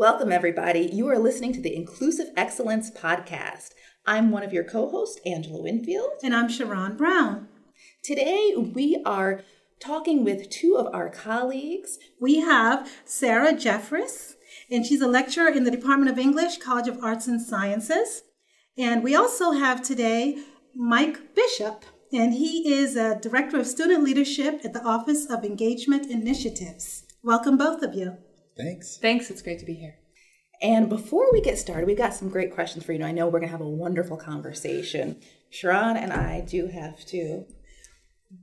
Welcome, everybody. You are listening to the Inclusive Excellence Podcast. I'm one of your co hosts, Angela Winfield. And I'm Sharon Brown. Today, we are talking with two of our colleagues. We have Sarah Jefferis, and she's a lecturer in the Department of English, College of Arts and Sciences. And we also have today Mike Bishop, and he is a Director of Student Leadership at the Office of Engagement Initiatives. Welcome, both of you. Thanks. Thanks. It's great to be here. And before we get started, we've got some great questions for you. I know we're going to have a wonderful conversation. Sharon and I do have to,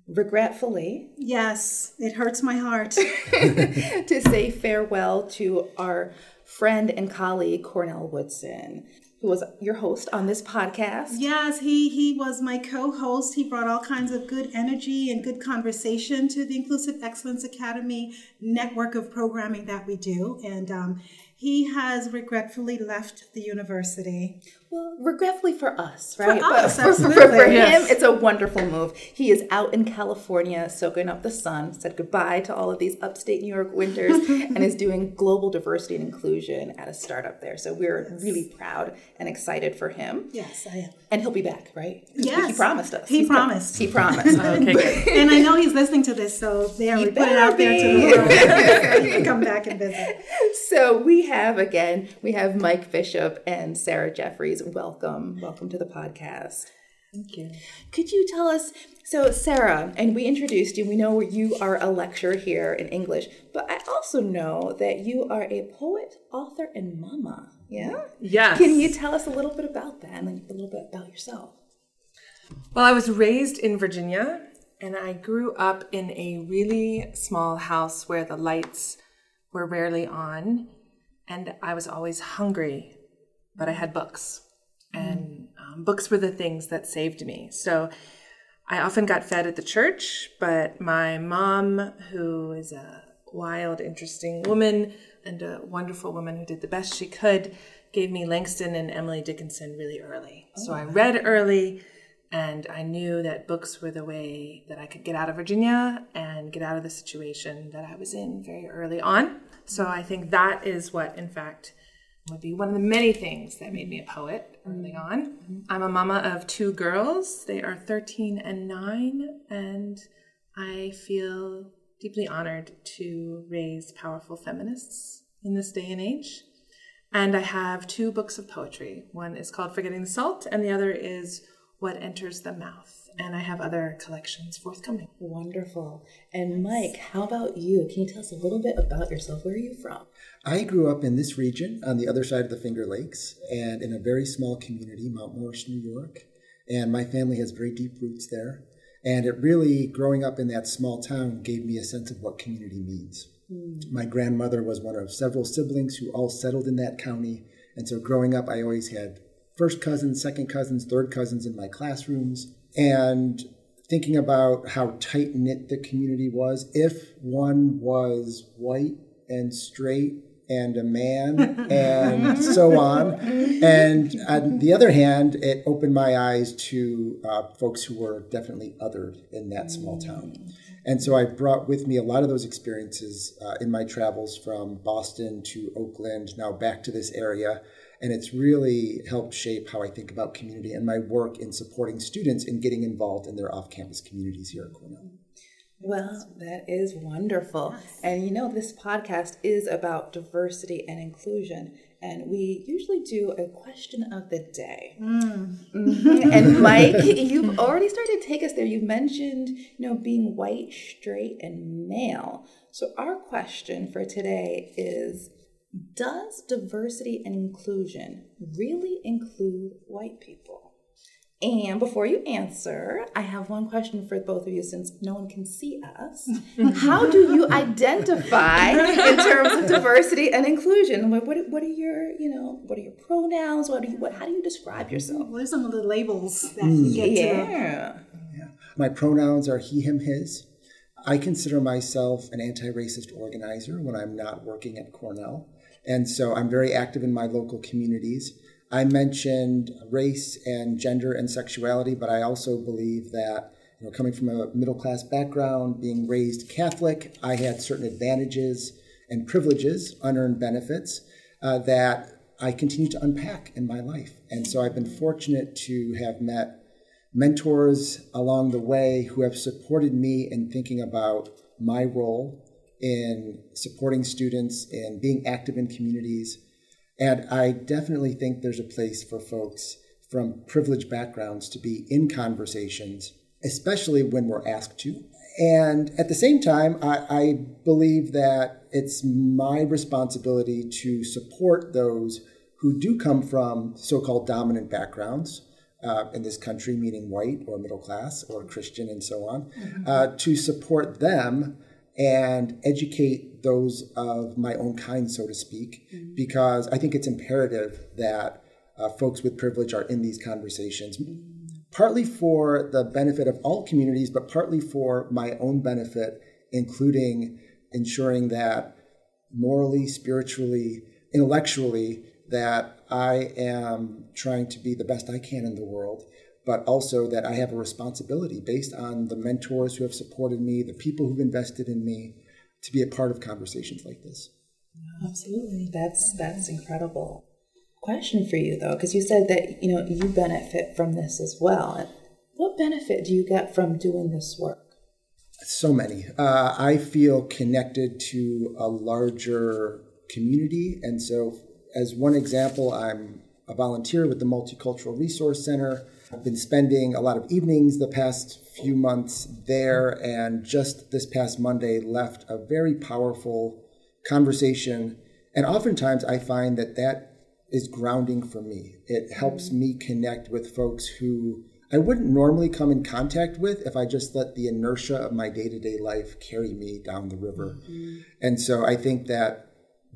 regretfully, Yes, it hurts my heart. to say farewell to our friend and colleague, Cornell Woodson, who was your host on this podcast. yes, he he was my co-host. He brought all kinds of good energy and good conversation to the Inclusive Excellence Academy network of programming that we do, and um, he has regretfully left the university. Well, regretfully for us, right? us, for, for, absolutely. for him, it's a wonderful move. He is out in California soaking up the sun, said goodbye to all of these upstate New York winters, and is doing global diversity and inclusion at a startup there. So we're really proud and excited for him. Yes, I am. And he'll be back, right? Yes. He promised us. He He's promised. He promised. Okay, good. and I know he's listening to this, so there we put it better out there to the world. he can come back and visit. So we have again, we have Mike Bishop and Sarah Jefferis. Welcome, welcome to the podcast. Thank you. Could you tell us? So Sarah, and we introduced you. We know you are a lecturer here in English, but I also know that you are a poet, author, and mama. Yeah. Yes. Can you tell us a little bit about that and a little bit about yourself? Well, I was raised in Virginia and I grew up in a really small house where the lights were rarely on and I was always hungry, but I had books. And um, books were the things that saved me. So I often got fed at the church, but my mom, who is a wild, interesting woman and a wonderful woman who did the best she could, gave me Langston and Emily Dickinson really early. So I read early and I knew that books were the way that I could get out of Virginia and get out of the situation that I was in very early on. So I think that is what, in fact, would be one of the many things that made me a poet early mm-hmm. on. Mm-hmm. I'm a mama of two girls. They are 13 and 9, and I feel deeply honored to raise powerful feminists in this day and age. And I have two books of poetry. One is called Forgetting the Salt, and the other is What Enters the Mouth. And I have other collections forthcoming. Wonderful. And Mike, how about you? Can you tell us a little bit about yourself? Where are you from? I grew up in this region on the other side of the Finger Lakes and in a very small community, Mount Morris, New York. And my family has very deep roots there. And it really, growing up in that small town, gave me a sense of what community means. Hmm. My grandmother was one of several siblings who all settled in that county. And so growing up, I always had first cousins, second cousins, third cousins in my classrooms. And thinking about how tight knit the community was, if one was white and straight and a man and so on. And on the other hand, it opened my eyes to uh, folks who were definitely othered in that small town. And so I brought with me a lot of those experiences uh, in my travels from Boston to Oakland, now back to this area. And it's really helped shape how I think about community and my work in supporting students in getting involved in their off campus communities here at Cornell. Well, that is wonderful. And you know, this podcast is about diversity and inclusion. And we usually do a question of the day. Mhm. And Mike, you've already started to take us there. You mentioned, you know, being white, straight, and male. So our question for today is Does diversity and inclusion really include white people? And before you answer, I have one question for both of you since no one can see us. How do you identify in terms of diversity and inclusion? What, what, what are your, you know, what are your pronouns? What do you, what, how do you describe yourself? What are some of the labels that hmm. you get to? Yeah. My pronouns are he, him, his. I consider myself an anti racist organizer when I'm not working at Cornell. And so I'm very active in my local communities. I mentioned race and gender and sexuality, but I also believe that, you know, coming from a middle class background, being raised Catholic, I had certain advantages and privileges, unearned benefits. uh, that I continue to unpack in my life. And so I've been fortunate to have met mentors along the way who have supported me in thinking about my role in supporting students and being active in communities. And I definitely think there's a place for folks from privileged backgrounds to be in conversations, especially when we're asked to. And at the same time, I, I believe that it's my responsibility to support those who do come from so called dominant backgrounds. Uh, in this country, meaning white or middle class or Christian and so on, mm-hmm. uh, to support them and educate those of my own kind, so to speak, mm-hmm. because I think it's imperative that uh, folks with privilege are in these conversations, partly for the benefit of all communities, but partly for my own benefit, including ensuring that morally, spiritually, intellectually, that I am trying to be the best I can in the world, but also that I have a responsibility based on the mentors who have supported me, the people who've invested in me, to be a part of conversations like this. Absolutely. That's that's incredible question for you though, because you said that you know you benefit from this as well. What benefit do you get from doing this work? So many. Uh, I feel connected to a larger community, and so as one example, I'm a volunteer with the Multicultural Resource Center. I've been spending a lot of evenings the past few months there, and just this past Monday left a very powerful conversation. And oftentimes I find that that is grounding for me. It helps me connect with folks who I wouldn't normally come in contact with if I just let the inertia of my day to day life carry me down the river. Mm-hmm. And so I think that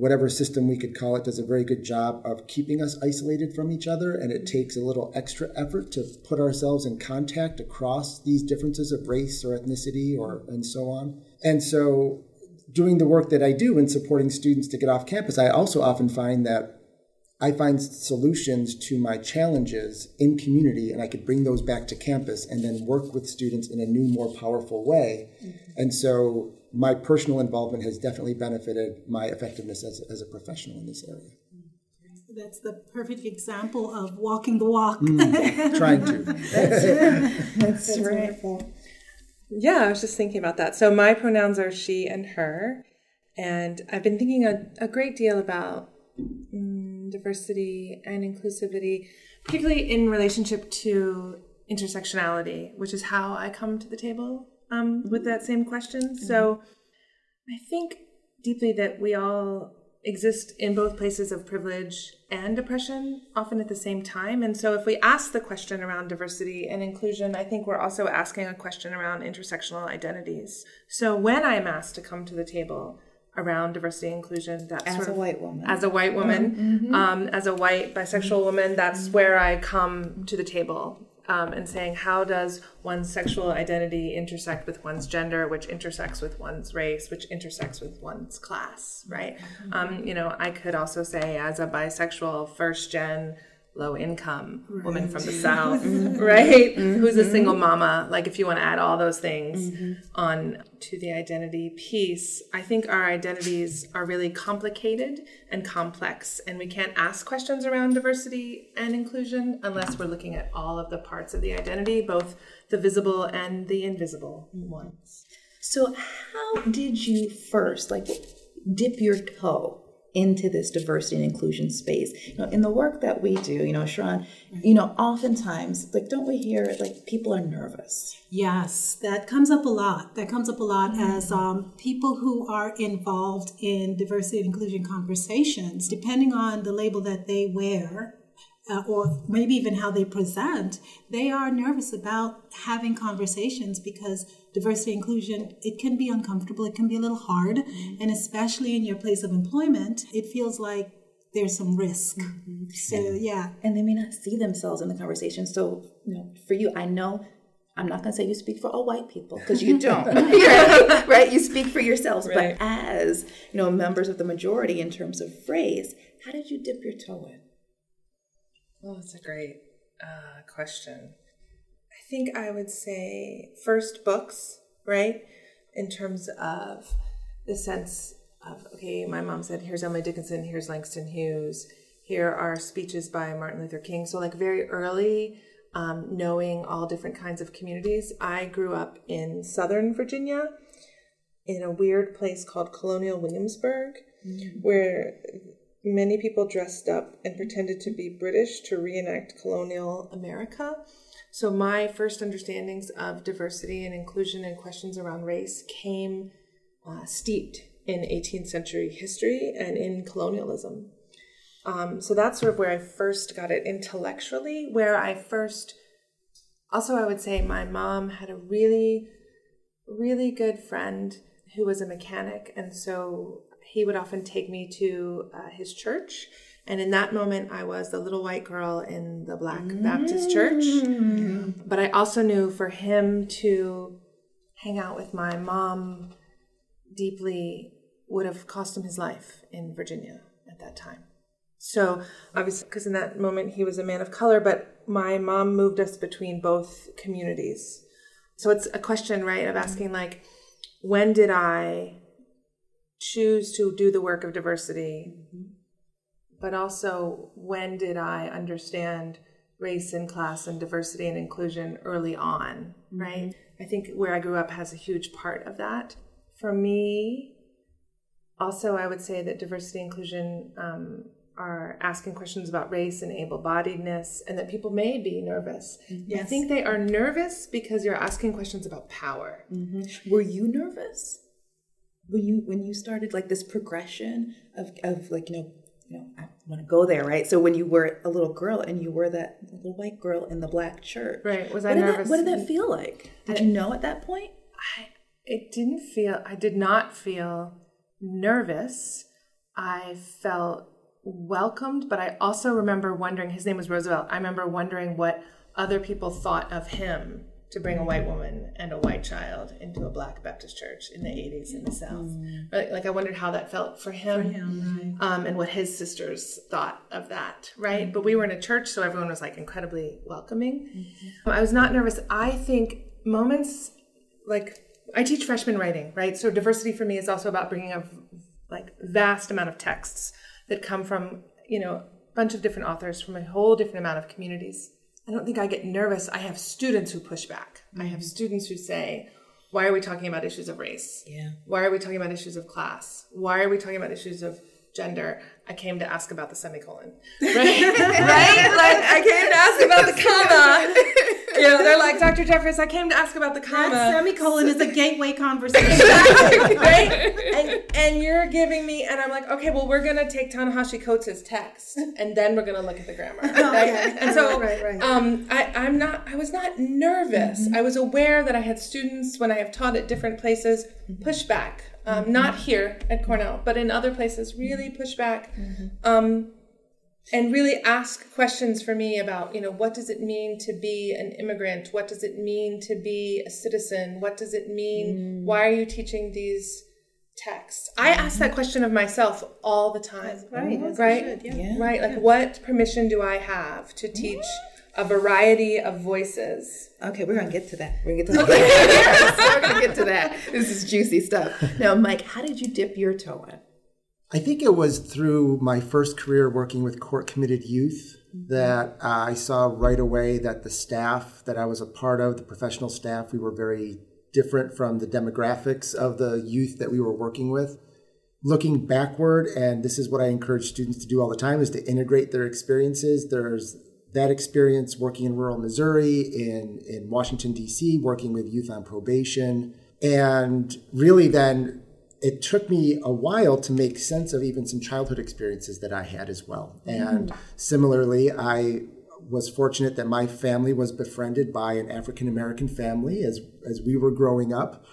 whatever system we could call it does a very good job of keeping us isolated from each other. And it mm-hmm. takes a little extra effort to put ourselves in contact across these differences of race or ethnicity or mm-hmm. and so on. And so doing the work that I do in supporting students to get off campus, I also often find that I find solutions to my challenges in community, and I could bring those back to campus and then work with students in a new, more powerful way. Mm-hmm. And so, my personal involvement has definitely benefited my effectiveness as, as a professional in this area. That's the perfect example of walking the walk. Mm, trying to. That's, That's, That's right. Wonderful. Yeah, I was just thinking about that. So my pronouns are she and her. And I've been thinking a, a great deal about diversity and inclusivity, particularly in relationship to intersectionality, which is how I come to the table um, with that same question. Mm-hmm. So I think deeply that we all exist in both places of privilege and oppression, often at the same time. And so if we ask the question around diversity and inclusion, I think we're also asking a question around intersectional identities. So when I'm asked to come to the table, around diversity and inclusion. That's as a of, white woman. As a white woman, mm-hmm. um, as a white bisexual woman, that's mm-hmm. where I come to the table um, and saying, how does one's sexual identity intersect with one's gender, which intersects with one's race, which intersects with one's class, right? Mm-hmm. Um, you know, I could also say, as a bisexual first gen low income right. woman from the south right mm-hmm. who's a single mama like if you want to add all those things mm-hmm. on to the identity piece i think our identities are really complicated and complex and we can't ask questions around diversity and inclusion unless we're looking at all of the parts of the identity both the visible and the invisible ones so how did you first like dip your toe into this diversity and inclusion space. You know, in the work that we do, you know, Sharon, you know, oftentimes, like, don't we hear like people are nervous? Yes, that comes up a lot. That comes up a lot mm-hmm. as um, people who are involved in diversity and inclusion conversations, depending on the label that they wear, uh, or maybe even how they present, they are nervous about having conversations because diversity inclusion it can be uncomfortable, it can be a little hard, mm-hmm. and especially in your place of employment, it feels like there's some risk. Mm-hmm. So yeah, and they may not see themselves in the conversation. So you know, for you, I know. I'm not going to say you speak for all white people because you don't, right? right? You speak for yourselves, right. but as you know, members of the majority in terms of phrase, how did you dip your toe in? Well, that's a great uh, question. I think I would say first books, right? In terms of the sense of okay, my mom said, here's Emily Dickinson, here's Langston Hughes, here are speeches by Martin Luther King. So like very early, um, knowing all different kinds of communities. I grew up in Southern Virginia, in a weird place called Colonial Williamsburg, mm-hmm. where many people dressed up and pretended to be British to reenact colonial America. So, my first understandings of diversity and inclusion and questions around race came uh, steeped in 18th century history and in colonialism. Um, so, that's sort of where I first got it intellectually, where I first also, I would say my mom had a really, really good friend who was a mechanic. And so he would often take me to uh, his church. And in that moment, I was the little white girl in the Black mm-hmm. Baptist church. But I also knew for him to hang out with my mom deeply would have cost him his life in Virginia at that time. So, obviously, because in that moment he was a man of color, but my mom moved us between both communities. So, it's a question, right, of asking, like, when did I choose to do the work of diversity? But also, when did I understand race and class and diversity and inclusion early on, right? Mm-hmm. I think where I grew up has a huge part of that. For me, also, I would say that diversity inclusion um, are asking questions about race and able-bodiedness, and that people may be nervous. Yes. I think they are nervous because you're asking questions about power. Mm-hmm. Were you nervous? When you when you started like this progression of of like you know you know I want to go there right? So when you were a little girl and you were that little white girl in the black church, right? Was I nervous? That, what did that feel like? Did I, you know at that point? I it didn't feel. I did not feel nervous. I felt welcomed, but I also remember wondering his name was Roosevelt. I remember wondering what other people thought of him to bring a white woman and a white child into a black Baptist church in the 80s in the South. Mm. Like, I wondered how that felt for him, for him right. um, and what his sisters thought of that, right? Mm-hmm. But we were in a church, so everyone was like incredibly welcoming. Mm-hmm. I was not nervous. I think moments like I teach freshman writing, right? So diversity for me is also about bringing a like vast amount of texts that come from, you know, a bunch of different authors from a whole different amount of communities. I don't think I get nervous. I have students who push back. Mm-hmm. I have mm-hmm. students who say, why are we talking about issues of race? Yeah. Why are we talking about issues of class? Why are we talking about issues of gender? I came to ask about the semicolon. Right? right? Like I came to ask about the comma you know, they're like, Dr. Jefferis, I came to ask about the comma. That semicolon is a gateway conversation. right? And, and you're giving me, and I'm like, okay, well, we're going to take Ta-Nehisi Coates' text, and then we're going to look at the grammar. Right? okay. And so right, right. Um, I, I'm not, I was not nervous. Mm-hmm. I was aware that I had students, when I have taught at different places, push back. Um, mm-hmm. Not here at Cornell, but in other places, really push back. Mm-hmm. Um, and really ask questions for me about you know what does it mean to be an immigrant? What does it mean to be a citizen? What does it mean? Mm. why are you teaching these texts? I ask that question of myself all the time. Right. Right? yeah. Yeah. right? Like yeah. what permission do i have to teach a variety of voices? Okay we're gonna get to that. We're gonna get to that. We're gonna get to that. This is juicy stuff. Now mike how did you dip your toe in I think it was through my first career working with court committed youth that uh, I saw right away that the staff that I was a part of, the professional staff, we were very different from the demographics of the youth that we were working with. Looking backward, and this is what I encourage students to do all the time, is to integrate their experiences. There's that experience working in rural Missouri, in, in Washington, D.C., working with youth on probation, and really then it took me a while to make sense of even some childhood experiences that I had as well. Mm. And similarly, I was fortunate that my family was befriended by an African American family as as we were growing up.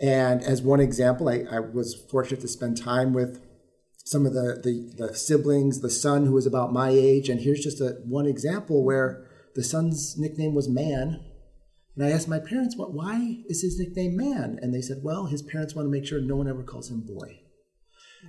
And as one example, I, I was fortunate to spend time with some of the, the, the siblings, the son who was about my age. And here's just a one example where the son's nickname was Man, and I asked my parents, "What? Why is his nickname Man?" And they said, "Well, his parents want to make sure no one ever calls him Boy."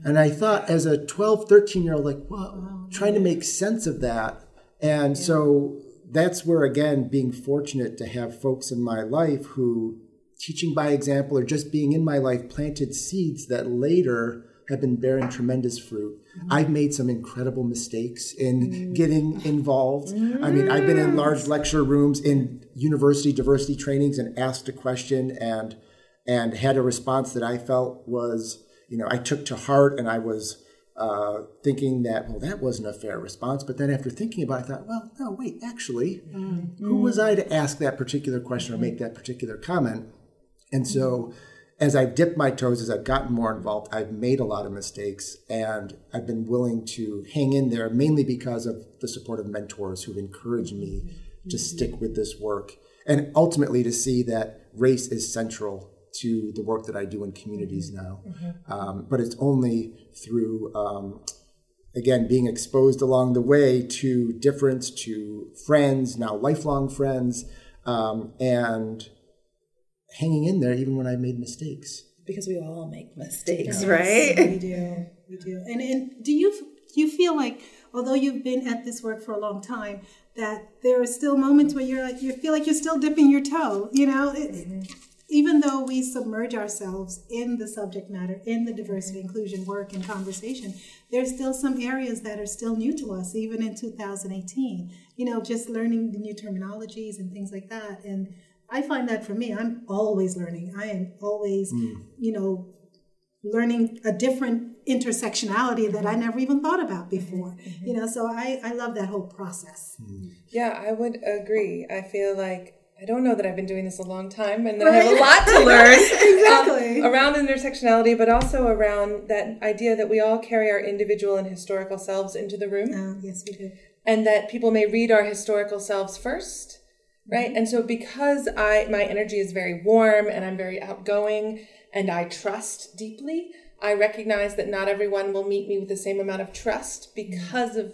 And I thought, as a 12, 13 year old, like, well, oh, trying to make sense of that. And yeah. so that's where, again, being fortunate to have folks in my life who, teaching by example or just being in my life, planted seeds that later have been bearing tremendous fruit. Mm-hmm. I've made some incredible mistakes in mm-hmm. getting involved. I mean, I've been in mm-hmm. large lecture rooms in university diversity trainings and asked a question and and had a response that I felt was, you know, I took to heart and I was uh, thinking that, well, that wasn't a fair response. But then after thinking about it, I thought, well, no, wait, actually, who was I to ask that particular question or make that particular comment? And so as I've dipped my toes, as I've gotten more involved, I've made a lot of mistakes and I've been willing to hang in there mainly because of the support of mentors who've encouraged me to stick with this work and ultimately to see that race is central to the work that I do in communities now. Um, but it's only through, um, again, being exposed along the way to difference, to friends, now lifelong friends, um, and hanging in there even when I made mistakes. Because we all make mistakes, right? We do. We do. And and do you do you feel like although you've been at this work for a long time, that there are still moments where you're like you feel like you're still dipping your toe, you know? It, mm-hmm. even though we submerge ourselves in the subject matter, in the diversity, inclusion work and conversation, there's still some areas that are still new to us, even in 2018. You know, just learning the new terminologies and things like that. And I find that for me, I'm always learning. I am always, you know, learning a different intersectionality that I never even thought about before. You know, so I, I love that whole process. Yeah, I would agree. I feel like I don't know that I've been doing this a long time and that I have a lot to learn Exactly. um, around intersectionality, but also around that idea that we all carry our individual and historical selves into the room Uh, yes, we do. and that people may read our historical selves first right? And so because i my energy is very warm and i'm very outgoing and i trust deeply i recognize that not everyone will meet me with the same amount of trust because of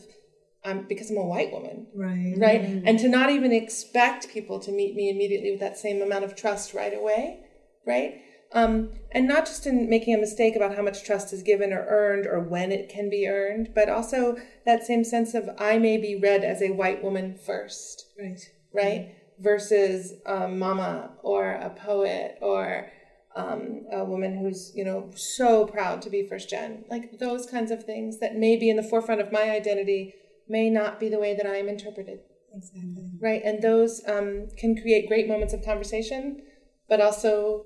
um, because i'm a white woman Right. right? And to not even expect people to meet me immediately with that same amount of trust right away right? Um, and not just in making a mistake about how much trust is given or earned or when it can be earned but also that same sense of i may be read as a white woman first Right. right versus a mama or a poet or um, a woman who's you know so proud to be first gen like those kinds of things that may be in the forefront of my identity may not be the way that i am interpreted Exactly. right and those um, can create great moments of conversation but also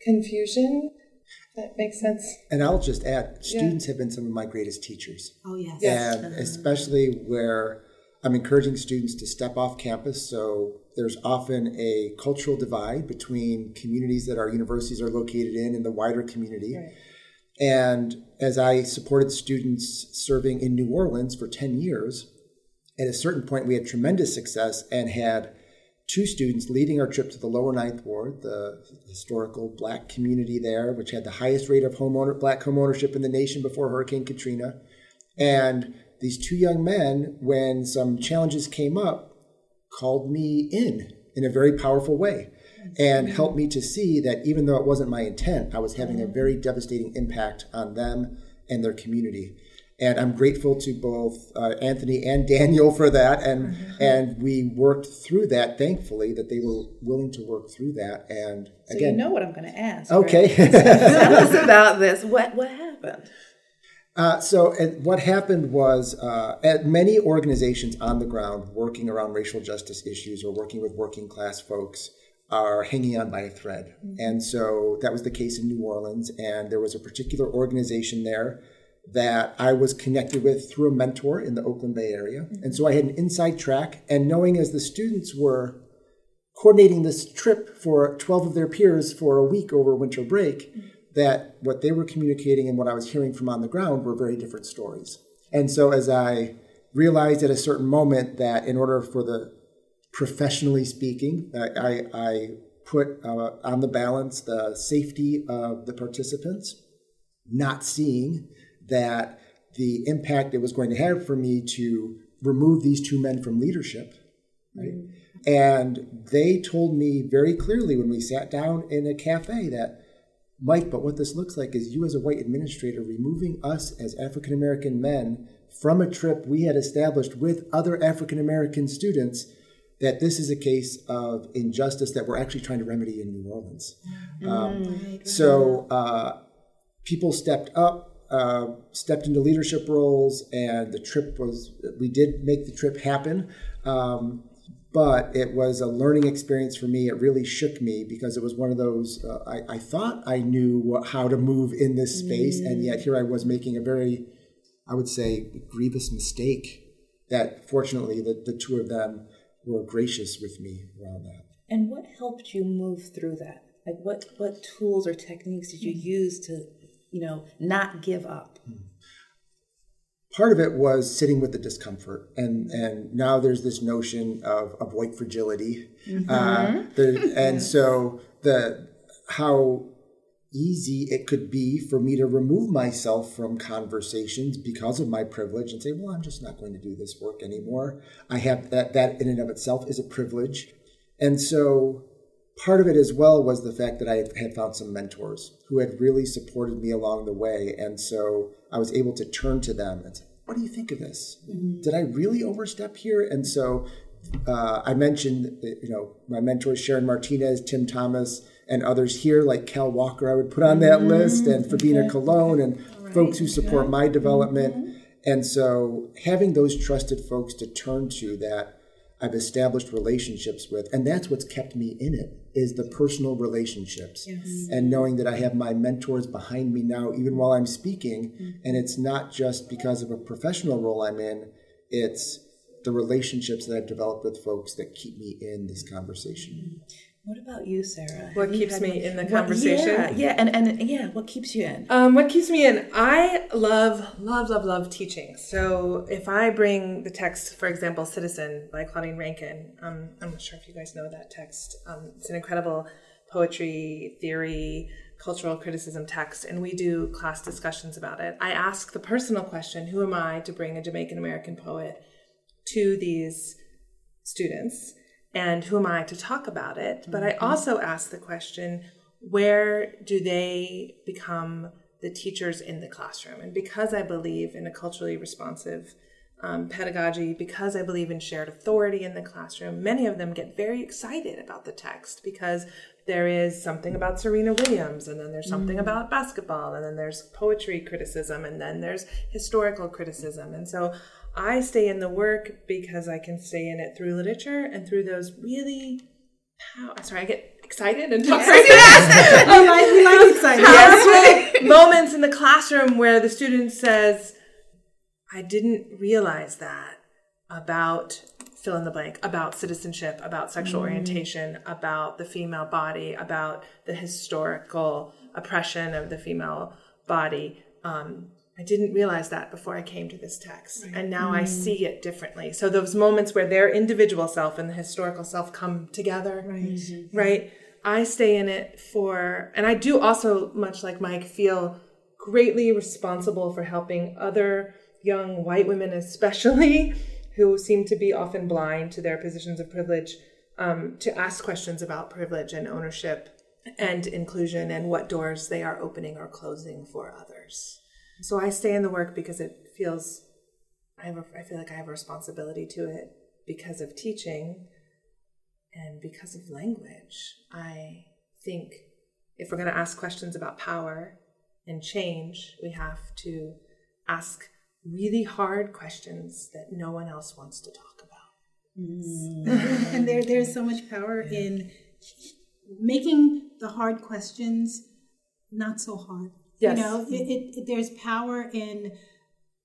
confusion that makes sense And I'll just add, students have been some of my greatest teachers. Oh, yes. Yes. And especially where I'm encouraging students to step off campus. So there's often a cultural divide between communities that our universities are located in and the wider community. And as I supported students serving in New Orleans for 10 years, at a certain point we had tremendous success and had two students leading our trip to the lower ninth ward the historical black community there which had the highest rate of homeowner black homeownership in the nation before hurricane katrina and these two young men when some challenges came up called me in in a very powerful way and helped me to see that even though it wasn't my intent i was having a very devastating impact on them and their community and I'm grateful to both uh, Anthony and Daniel for that, and and we worked through that. Thankfully, that they were willing to work through that. And So again, you know what I'm going to ask. okay. right? Tell us about this. What what happened? Uh, so, and what happened was, uh, at many organizations on the ground working around racial justice issues or working with working class folks are hanging on by a thread. And so that was the case in New Orleans. And there was a particular organization there that I was connected with through a mentor in the Oakland Bay area. And so I had an inside track. And knowing as the students were coordinating this trip for 12 of their peers for a week over winter break, that what they were communicating and what I was hearing from on the ground were very different stories. And so as I realized at a certain moment that in order for the professionally speaking, I, I, put uh, on the balance the safety of the participants, not seeing that the impact it was going to have for me to remove these two men from leadership right and they told me very clearly when we sat down in a cafe that mike but what this looks like is you as a white administrator removing us as african american men from a trip we had established with other african american students that this is a case of injustice that we're actually trying to remedy in new orleans. Um, so uh, people stepped up uh, stepped into leadership roles, and the trip was, we did make the trip happen. Um, but it was a learning experience for me. It really shook me because it was one of those, uh, I, I, thought I knew what, how to move in this space, mm. and yet here I was making a very, I would say, grievous mistake that fortunately the, the two of them were gracious with me around that. And what helped you move through that? Like what what tools or techniques did you use to, you know, not give up? Part of it was sitting with the discomfort, and and now there's this notion of of white fragility, mm-hmm. uh, the, and so the how easy it could be for me to remove myself from conversations because of my privilege and say, well, I'm just not going to do this work anymore. I have that, that in and of itself is a privilege. And so part of it as well was the fact that I had found some mentors who had really supported me along the way. And so I was able to turn to them and say, what do you think of this? Mm-hmm. Did I really overstep here? And so uh, I mentioned, you know, my mentors, Sharon Martinez, Tim Thomas, and others here, like Cal Walker, I would put on that mm-hmm. list, and Fabina okay. Cologne, and right. folks who support my development. Mm-hmm. And so having those trusted folks to turn to that I've established relationships with, and that's what's kept me in it is the personal relationships yes. and knowing that I have my mentors behind me now, even while I'm speaking. Mm-hmm. And it's not just because of a professional role I'm in, it's the relationships that I've developed with folks that keep me in this conversation. Mm-hmm. What about you, Sarah? What keeps me in the conversation? yeah, yeah, and, and yeah, what keeps you in? Um, what keeps me in? I love, love, love, love teaching. So if I bring the text, for example, Citizen by Claudia Rankine, um, I'm not sure if you guys know that text. Um, it's an incredible poetry, theory, cultural criticism text, and we do class discussions about it. I ask the personal question Who am I to bring a Jamaican American poet to these students? And who am I to talk about it? But I mm-hmm. also ask the question where do they become the teachers in the classroom? And because I believe in a culturally responsive um, pedagogy, because I believe in shared authority in the classroom, many of them get very excited about the text because there is something about Serena Williams, and then there's something mm. about basketball, and then there's poetry criticism, and then there's historical criticism. And so I stay in the work because I can stay in it through literature and through those really pow- sorry, I get excited and talk crazy fast. we like, we like excited. Yes. moments in the classroom where the student says, I didn't realize that about fill in the blank about citizenship, about sexual mm. orientation, about the female body, about the historical oppression of the female body. Um, I didn't realize that before I came to this text. Right. And now mm. I see it differently. So those moments where their individual self and the historical self come together, right? Mm-hmm. right? I stay in it for, and I do also, much like Mike, feel greatly responsible for helping other young white women, especially who seem to be often blind to their positions of privilege, um, to ask questions about privilege and ownership and inclusion and what doors they are opening or closing for others. So I stay in the work because it feels I have a, I feel like I have a responsibility to it because of teaching and because of language. I think if we're going to ask questions about power and change, we have to ask really hard questions that no one else wants to talk about. Mm. and there, there's so much power yeah. in making the hard questions not so hard. Yes. You know, it, it, there's power in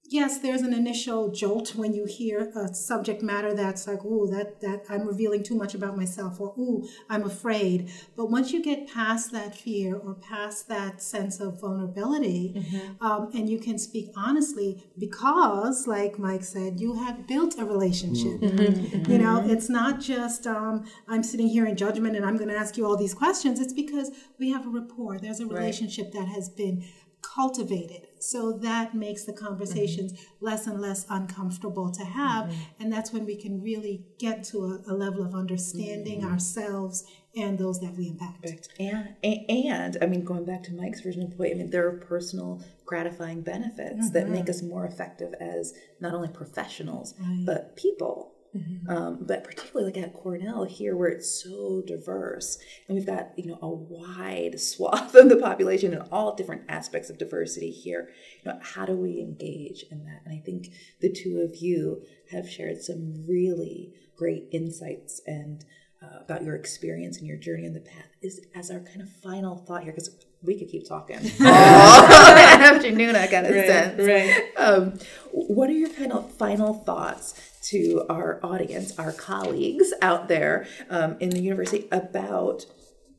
yes, there's an initial jolt when you hear a subject matter that's like, ooh, that that I'm revealing too much about myself, or ooh, I'm afraid. But once you get past that fear or past that sense of vulnerability, mm-hmm. um, and you can speak honestly, because, like Mike said, you have built a relationship. Mm-hmm. mm-hmm. You know, it's not just um, I'm sitting here in judgment and I'm going to ask you all these questions. It's because we have a rapport. There's a relationship right. that has been cultivated. So that makes the conversations mm-hmm. less and less uncomfortable to have. Mm-hmm. And that's when we can really get to a, a level of understanding mm-hmm. ourselves and those that we impact. And, and, I mean, going back to Mike's original point, I mean, there are personal gratifying benefits that make mm-hmm. us more effective as not only professionals, right. but people Mm-hmm. Um, but particularly like at Cornell here, where it's so diverse, and we've got you know a wide swath of the population and all different aspects of diversity here. You know, how do we engage in that? And I think the two of you have shared some really great insights and uh, about your experience and your journey in the path. Is as our kind of final thought here because we could keep talking all afternoon. I kind of right, sense. Right. Um, what are your kind of final thoughts to our audience, our colleagues out there um, in the university about,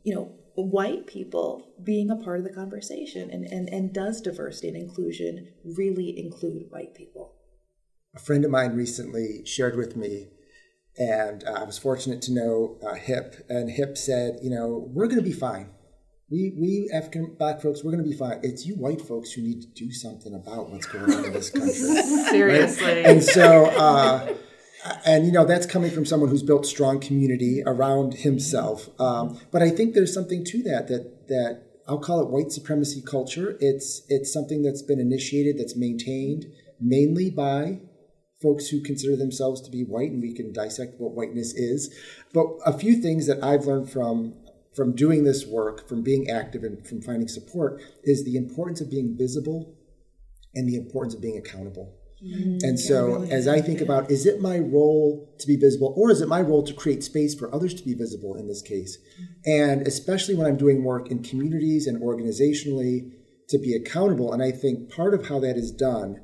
you know, white people being a part of the conversation and, and, and does diversity and inclusion really include white people? A friend of mine recently shared with me, and I was fortunate to know uh, HIP, and HIP said, you know, we're going to be fine we we African black folks, we're going to be fine. It's you white folks who need to do something about what's going on in this country. Seriously. Right? And so, uh, and you know, that's coming from someone who's built strong community around himself. Um, but I think there's something to that that that I'll call it white supremacy culture. It's it's something that's been initiated, that's maintained mainly by folks who consider themselves to be white, and we can dissect what whiteness is. But a few things that I've learned from from doing this work, from being active and from finding support is the importance of being visible and the importance of being accountable. Mm-hmm. And so, yeah, really as I think about, is it my role to be visible, or is it my role to create space for others to be visible in this case? Mm-hmm. And especially when I'm doing work in communities and organizationally, to be accountable. And I think part of how that is done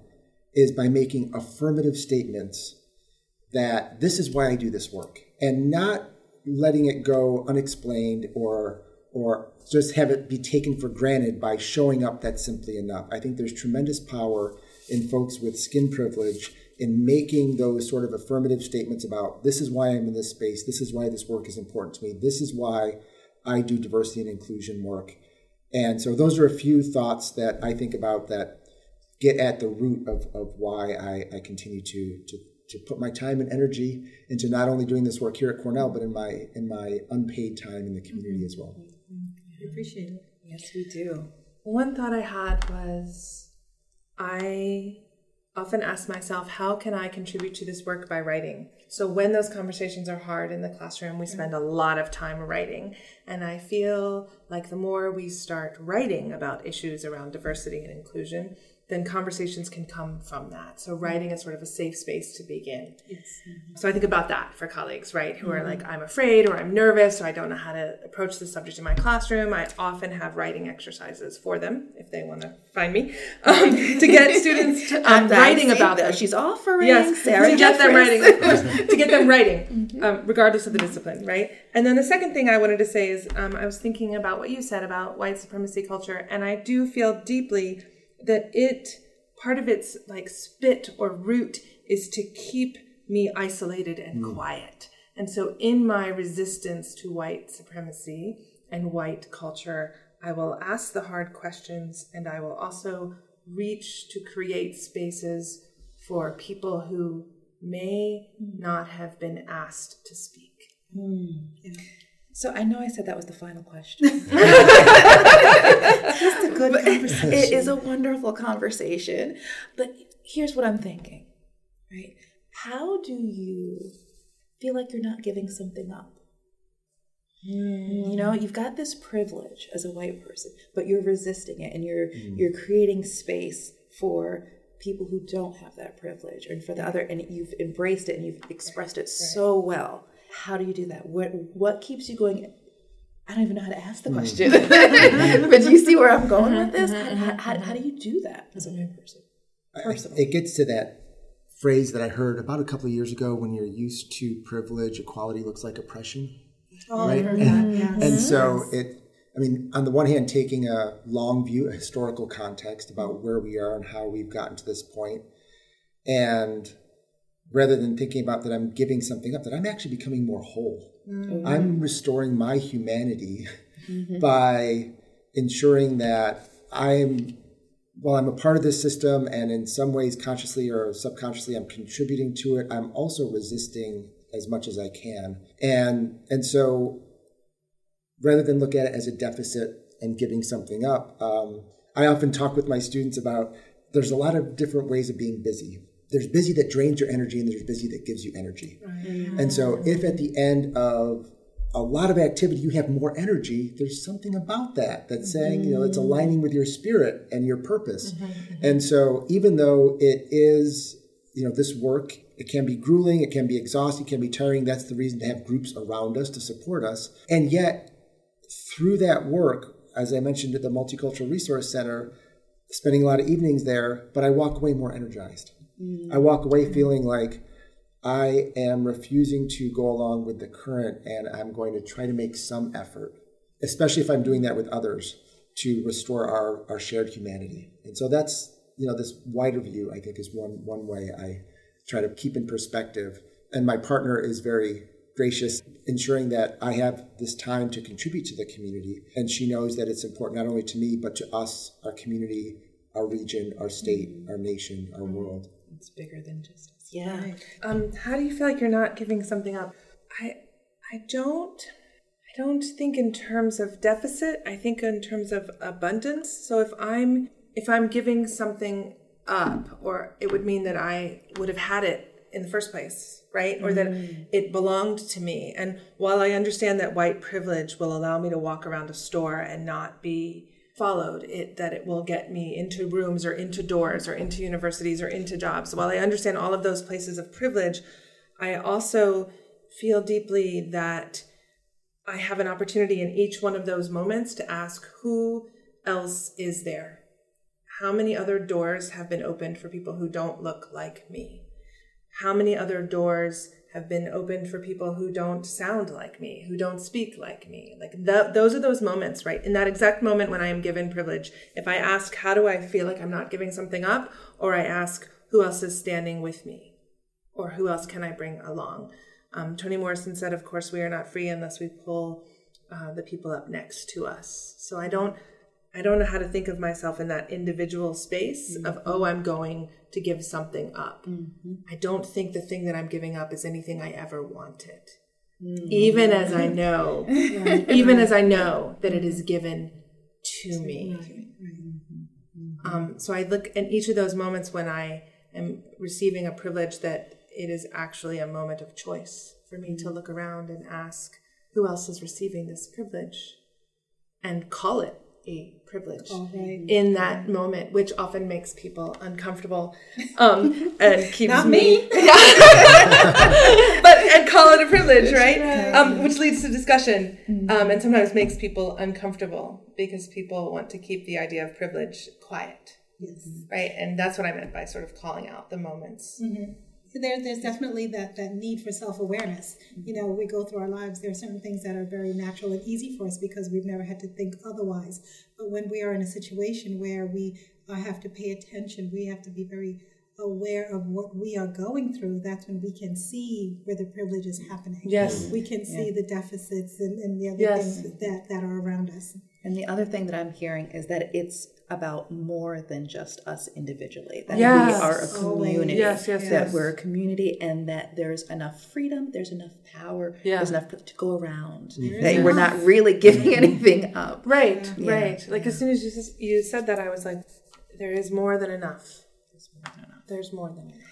is by making affirmative statements that this is why I do this work, and not letting it go unexplained or or just have it be taken for granted by showing up that's simply enough. I think there's tremendous power in folks with skin privilege in making those sort of affirmative statements about this is why I'm in this space, this is why this work is important to me, this is why I do diversity and inclusion work. And so those are a few thoughts that I think about that get at the root of, of why I, I continue to, to to put my time and energy into not only doing this work here at Cornell, but in my in my unpaid time in the community as well. We appreciate it. Yes, we do. One thought I had was I often ask myself, how can I contribute to this work by writing? So when those conversations are hard in the classroom, we spend a lot of time writing. And I feel like the more we start writing about issues around diversity and inclusion, then conversations can come from that. So writing is sort of a safe space to begin. Yes. So I think about that for colleagues, right, who mm-hmm. are like, I'm afraid or I'm nervous or I don't know how to approach the subject in my classroom. I often have writing exercises for them if they want to find me um, to get students to, um, writing about that. She's offering yes, Sarah to get them writing, of course, to get them writing, mm-hmm. um, regardless of the discipline, right? And then the second thing I wanted to say is um, I was thinking about what you said about white supremacy culture, and I do feel deeply that it part of its like spit or root is to keep me isolated and mm. quiet. And so in my resistance to white supremacy and white culture, I will ask the hard questions and I will also reach to create spaces for people who may mm. not have been asked to speak. Mm. Yeah. So I know I said that was the final question. Just a good but conversation. It is a wonderful conversation. But here's what I'm thinking, right? How do you feel like you're not giving something up? Mm. You know, you've got this privilege as a white person, but you're resisting it and you're mm. you're creating space for people who don't have that privilege and for the other and you've embraced it and you've expressed it right. so well how do you do that? What what keeps you going? I don't even know how to ask the hmm. question. but do you see where I'm going with this? How, how, how, how, do you do that as a new person? Personally? It gets to that phrase that I heard about a couple of years ago when you're used to privilege, equality looks like oppression. Oh, right? And, yes. Mm-hmm. and so it, I mean, on the one hand, taking a long view, a historical context about where we are and how we've gotten to this point, and rather than thinking about that I'm giving something up, that I'm actually becoming more whole. Mm-hmm. I'm restoring my humanity mm-hmm. by ensuring that I'm, while I'm a part of this system and in some ways consciously or subconsciously I'm contributing to it, I'm also resisting as much as I can. And, and so rather than look at it as a deficit and giving something up, um, I often talk with my students about there's a lot of different ways of being busy there's busy that drains your energy and there's busy that gives you energy. And so if at the end of a lot of activity you have more energy, there's something about that that's saying, you know, it's mm-hmm. aligning with your spirit and your purpose. Mm-hmm, mm-hmm. And so even though it is, you know, this work, it can be grueling, it can be exhausting, it can be tiring. That's the reason to have groups around us to support us. And yet through that work, as I mentioned at the Multicultural Resource Center, spending a lot of evenings there, but I walk away more energized. I walk away feeling like I am refusing to go along with the current and I'm going to try to make some effort, especially if I'm doing that with others, to restore our, our shared humanity. And so that's, you know, this wider view, I think, is one, one way I try to keep in perspective. And my partner is very gracious, ensuring that I have this time to contribute to the community. And she knows that it's important not only to me, but to us, our community, our region, our state, our nation, our world. It's bigger than just us. Yeah. Um, how do you feel like you're not giving something up? I I don't I don't think in terms of deficit. I think in terms of abundance. So if I'm if I'm giving something up, or it would mean that I would have had it in the first place, right? Or that it belonged to me. And while I understand that white privilege will allow me to walk around a store and not be followed it that it will get me into rooms or into doors or into universities or into jobs. While i understand all of those places of privilege i also feel deeply that i have an opportunity in each one of those moments to ask who else is there? How many other doors have been opened for people who don't look like me? How many other doors have been opened for people who don't sound like me, who don't speak like me. Like th- those are those moments, right? In that exact moment when I am given privilege, if I ask, how do I feel like I'm not giving something up? Or I ask, who else is standing with me? Or who else can I bring along? Um, Toni Morrison said, of course, we are not free unless we pull uh, the people up next to us. So I don't, I don't know how to think of myself in that individual space mm-hmm. of, oh, I'm going to give something up. Mm-hmm. I don't think the thing that I'm giving up is anything I ever wanted. Mm-hmm. Even as I know, even as I know that it is given to me. Um, so I look at each of those moments when I am receiving a privilege that it is actually a moment of choice for me to look around and ask who else is receiving this privilege and call it a privilege Oh, right. in that moment, which often makes people uncomfortable um, and keeps Not me. me. but and call it a privilege, right? Um, which leads to discussion, um, and sometimes makes people uncomfortable because people want to keep the idea of privilege quiet, Yes. right? And that's what I meant by sort of calling out the moments. There, there's definitely that, that need for self awareness. You know, we go through our lives, there are certain things that are very natural and easy for us because we've never had to think otherwise. But when we are in a situation where we uh, have to pay attention, we have to be very aware of what we are going through, that's when we can see where the privilege is happening. Yes. We can see the deficits and, and the other Yes. things that, that are around us. And the other thing that I'm hearing is that it's about more than just us individually. That Yes. we are a community. Yes, yes, that yes. we're a community and that there's enough freedom, there's enough power, Yeah. there's enough to go around. is That we're not really giving mm-hmm. anything up. Right, right. Like as soon as you, you said that, I was like, there is more than enough. There's more than enough.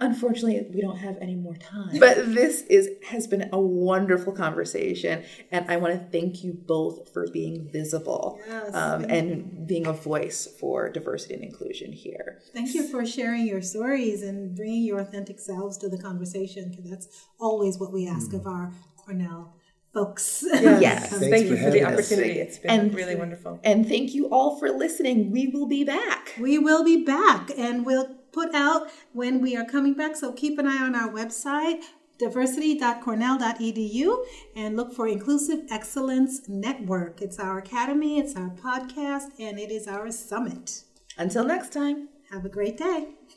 Unfortunately, we don't have any more time. But this is has been a wonderful conversation, and I want to thank you both for being visible Yes, um, and being a voice for diversity and inclusion here. Thank you for sharing your stories and bringing your authentic selves to the conversation because that's always what we ask of our Cornell folks. Yes. Thanks Thank for you for the having us. opportunity. It's been And- really wonderful. And thank you all for listening. We will be back. We will be back and we'll put out when we are coming back. So keep an eye on our website, diversity.cornell.edu, and look for Inclusive Excellence Network. It's our academy, it's our podcast, and it is our summit. Until next time. Have a great day.